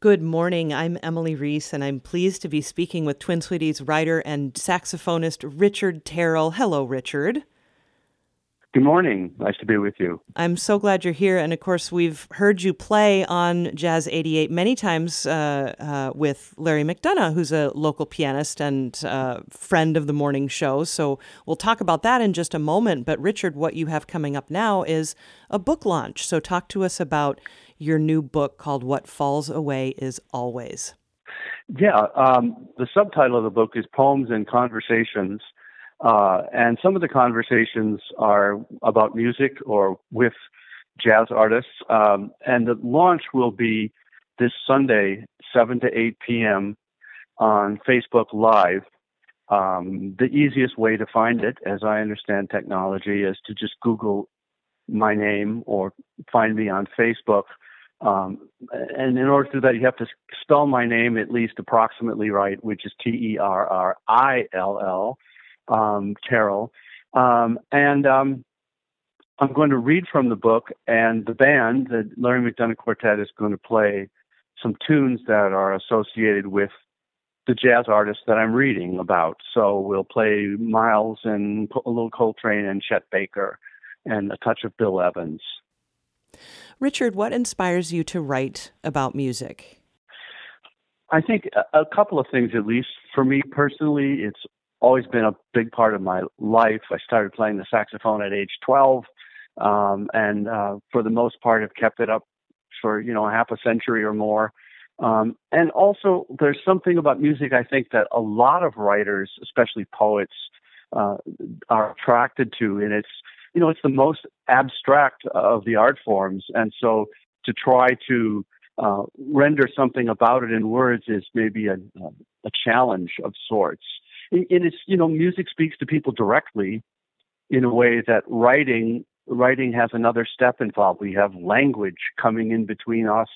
Good morning. I'm Emily Reese, and I'm pleased to be speaking with Twin Cities writer and saxophonist Richard Terrill. Hello, Richard. Good morning. Nice to be with you. I'm so glad you're here. And of course, we've heard you play on Jazz 88 many times uh, uh, with Larry McDonough, who's a local pianist and uh, friend of the morning show. So we'll talk about that in just a moment. But, Richard, what you have coming up now is a book launch. So, talk to us about your new book called What Falls Away Is Always. Yeah, um, the subtitle of the book is Poems and Conversations uh, and some of the conversations are about music or with jazz artists. Um, and the launch will be this Sunday, 7 to 8 p.m. on Facebook Live. Um, the easiest way to find it, as I understand technology, is to just Google my name or find me on Facebook. Um, and in order to do that, you have to spell my name at least approximately right, which is T E R R I L L um. Um, and um, I'm going to read from the book, and the band, the Larry McDonough Quartet, is going to play some tunes that are associated with the jazz artists that I'm reading about. So we'll play Miles and a little Coltrane and Chet Baker and a touch of Bill Evans. Richard, what inspires you to write about music? I think a, couple of things, at least for me personally. It's always been a big part of my life. I started playing the saxophone at age 12, um, and uh, for the most part, have kept it up for you know half a century or more. Um, and also, there's something about music I think that a lot of writers, especially poets, uh, are attracted to, and it's you know it's the most abstract of the art forms, and so to try to uh, render something about it in words is maybe a, a challenge of sorts. And it's you know music speaks to people directly in a way that writing writing has another step involved. We have language coming in between us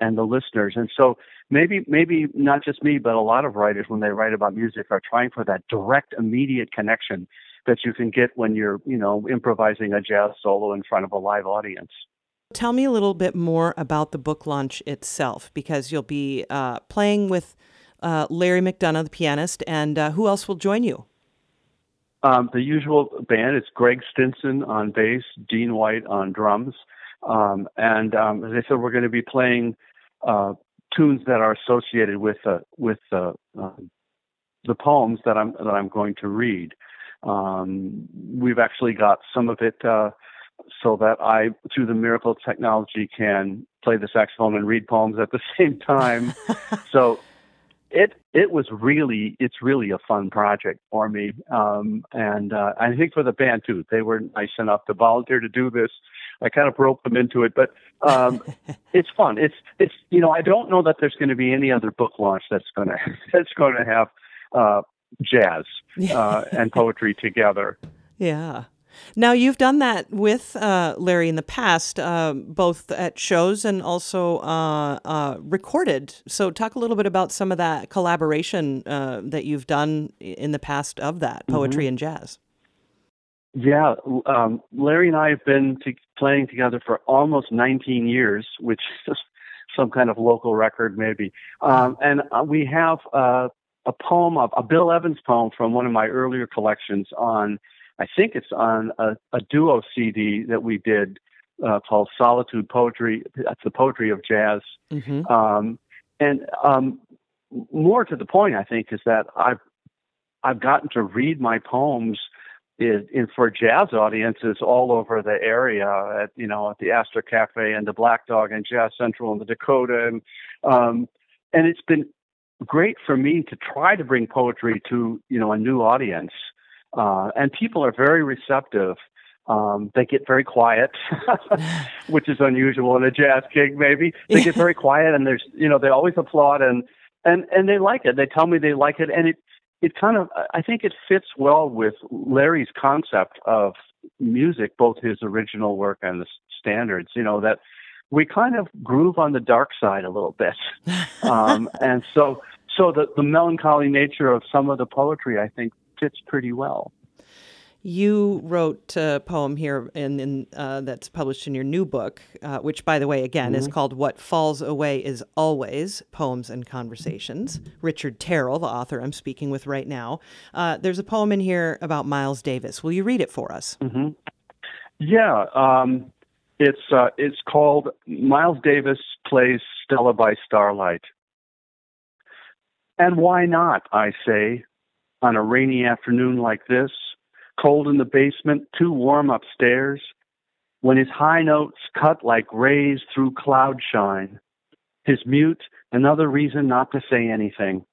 and the listeners, and so maybe maybe not just me, but a lot of writers when they write about music are trying for that direct, immediate connection that you can get when you're you know improvising a jazz solo in front of a live audience. Tell me a little bit more about the book launch itself, because you'll be uh, playing with uh, Larry McDonough, the pianist, and uh, who else will join you? Um, the usual band is Greg Stinson on bass, Dean White on drums, um, and um, as I said, we're going to be playing uh, tunes that are associated with uh, with uh, um, the poems that I'm that I'm going to read. Um, we've actually got some of it uh, so that I, through the miracle of technology, can play the saxophone and read poems at the same time. so it it was really it's really a fun project for me. Um, and uh, i think for the band too they were nice enough to volunteer to do this. I kind of roped them into it but um, it's fun. It's it's you know i don't know that there's going to be any other book launch that's going to that's going to have uh, jazz uh, and poetry together yeah now, you've done that with uh, Larry in the past, uh, both at shows and also uh, uh recorded. So, talk a little bit about some of that collaboration uh, that you've done in the past of that poetry mm-hmm. and jazz. Yeah, um, Larry and I have been to playing together for almost 19 years, which is some kind of local record, maybe. Um, and uh, we have a poem, of, a Bill Evans poem from one of my earlier collections on I think it's on a, a duo CD that we did uh, called Solitude Poetry. That's the poetry of jazz. Mm-hmm. Um, and um, more to the point, I think, is that I've I've gotten to read my poems in, in for jazz audiences all over the area. At you know at the Astor Cafe and the Black Dog and Jazz Central and the Dakota, and um, and it's been great for me to try to bring poetry to you know a new audience uh, and people are very receptive. Um, they get very quiet, which is unusual in a jazz gig. Maybe they get very quiet, and there's you know they always applaud and and and they like it. They tell me they like it, and it it kind of I think it fits well with Larry's concept of music, both his original work and the standards. You know that we kind of groove on the dark side a little bit, um, and so so the the melancholy nature of some of the poetry I think fits pretty well. You wrote a poem here in, in uh, that's published in your new book, uh, which, by the way, again, mm-hmm. is called "What Falls Away Is Always: Poems and Conversations." Richard Terrill, the author I'm speaking with right now. Uh, there's a poem in here about Miles Davis. Will you read it for us? Mm-hmm. Yeah, um, it's uh, it's called Miles Davis plays Stella by Starlight. And why not? I say, on a rainy afternoon like this cold in the basement, too warm upstairs, when his high notes cut like rays through cloud shine, his mute another reason not to say anything.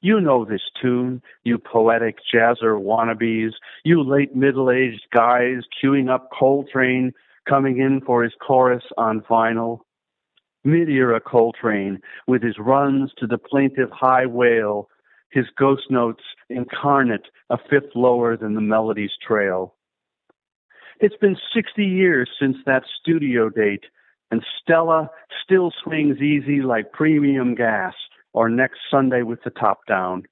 You know this tune, you poetic jazzer wannabes, you late middle aged guys queuing up Coltrane, coming in for his chorus on vinyl. Mid Coltrane, with his runs to the plaintive high wail his ghost notes incarnate a fifth lower than the melody's trail. It's been 60 years since that studio date, and Stella still swings easy like premium gas or next Sunday with the top down.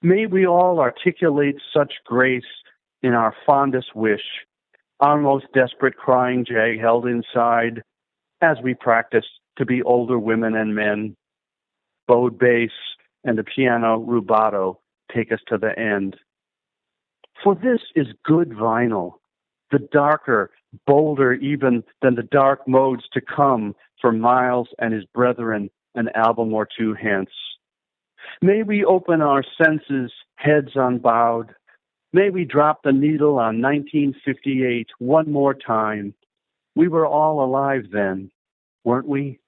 May we all articulate such grace in our fondest wish, our most desperate crying jag held inside, as we practice to be older women and men. Bowed bass, and the piano rubato take us to the end. For this is good vinyl, the darker, bolder even than the dark modes to come for Miles and his brethren an album or two hence. May we open our senses, heads unbowed. May we drop the needle on 1958 one more time. We were all alive then, weren't we?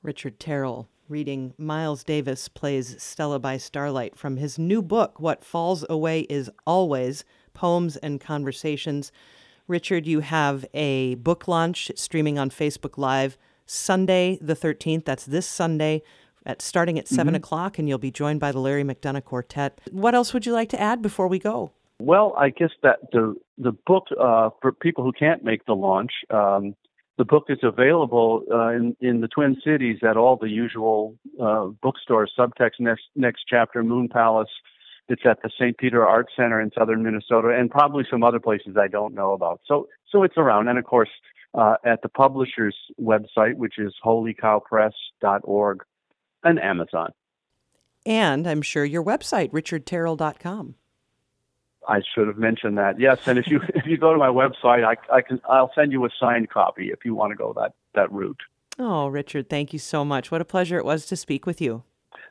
Richard Terrill, reading Miles Davis plays Stella by Starlight from his new book, What Falls Away Is Always Poems and Conversations. Richard, you have a book launch streaming on Facebook Live Sunday the 13th. That's this Sunday at starting at 7 mm-hmm. o'clock, and you'll be joined by the Larry McDonough Quartet. What else would you like to add before we go? Well, I guess that the the book uh, for people who can't make the launch, um, the book is available uh, in, in the Twin Cities at all the usual uh, bookstores, Subtext, Next, Next Chapter, Moon Palace. It's at the St. Peter Art Center in southern Minnesota, and probably some other places I don't know about. So, so it's around, and of course, uh, at the publisher's website, which is holycowpress.org, and Amazon. And I'm sure your website, richardterrill.com. I should have mentioned that. Yes, and if you if you go to my website, I, I can I'll send you a signed copy if you want to go that that route. Oh, Richard, thank you so much. What a pleasure it was to speak with you.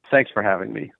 Thanks for having me.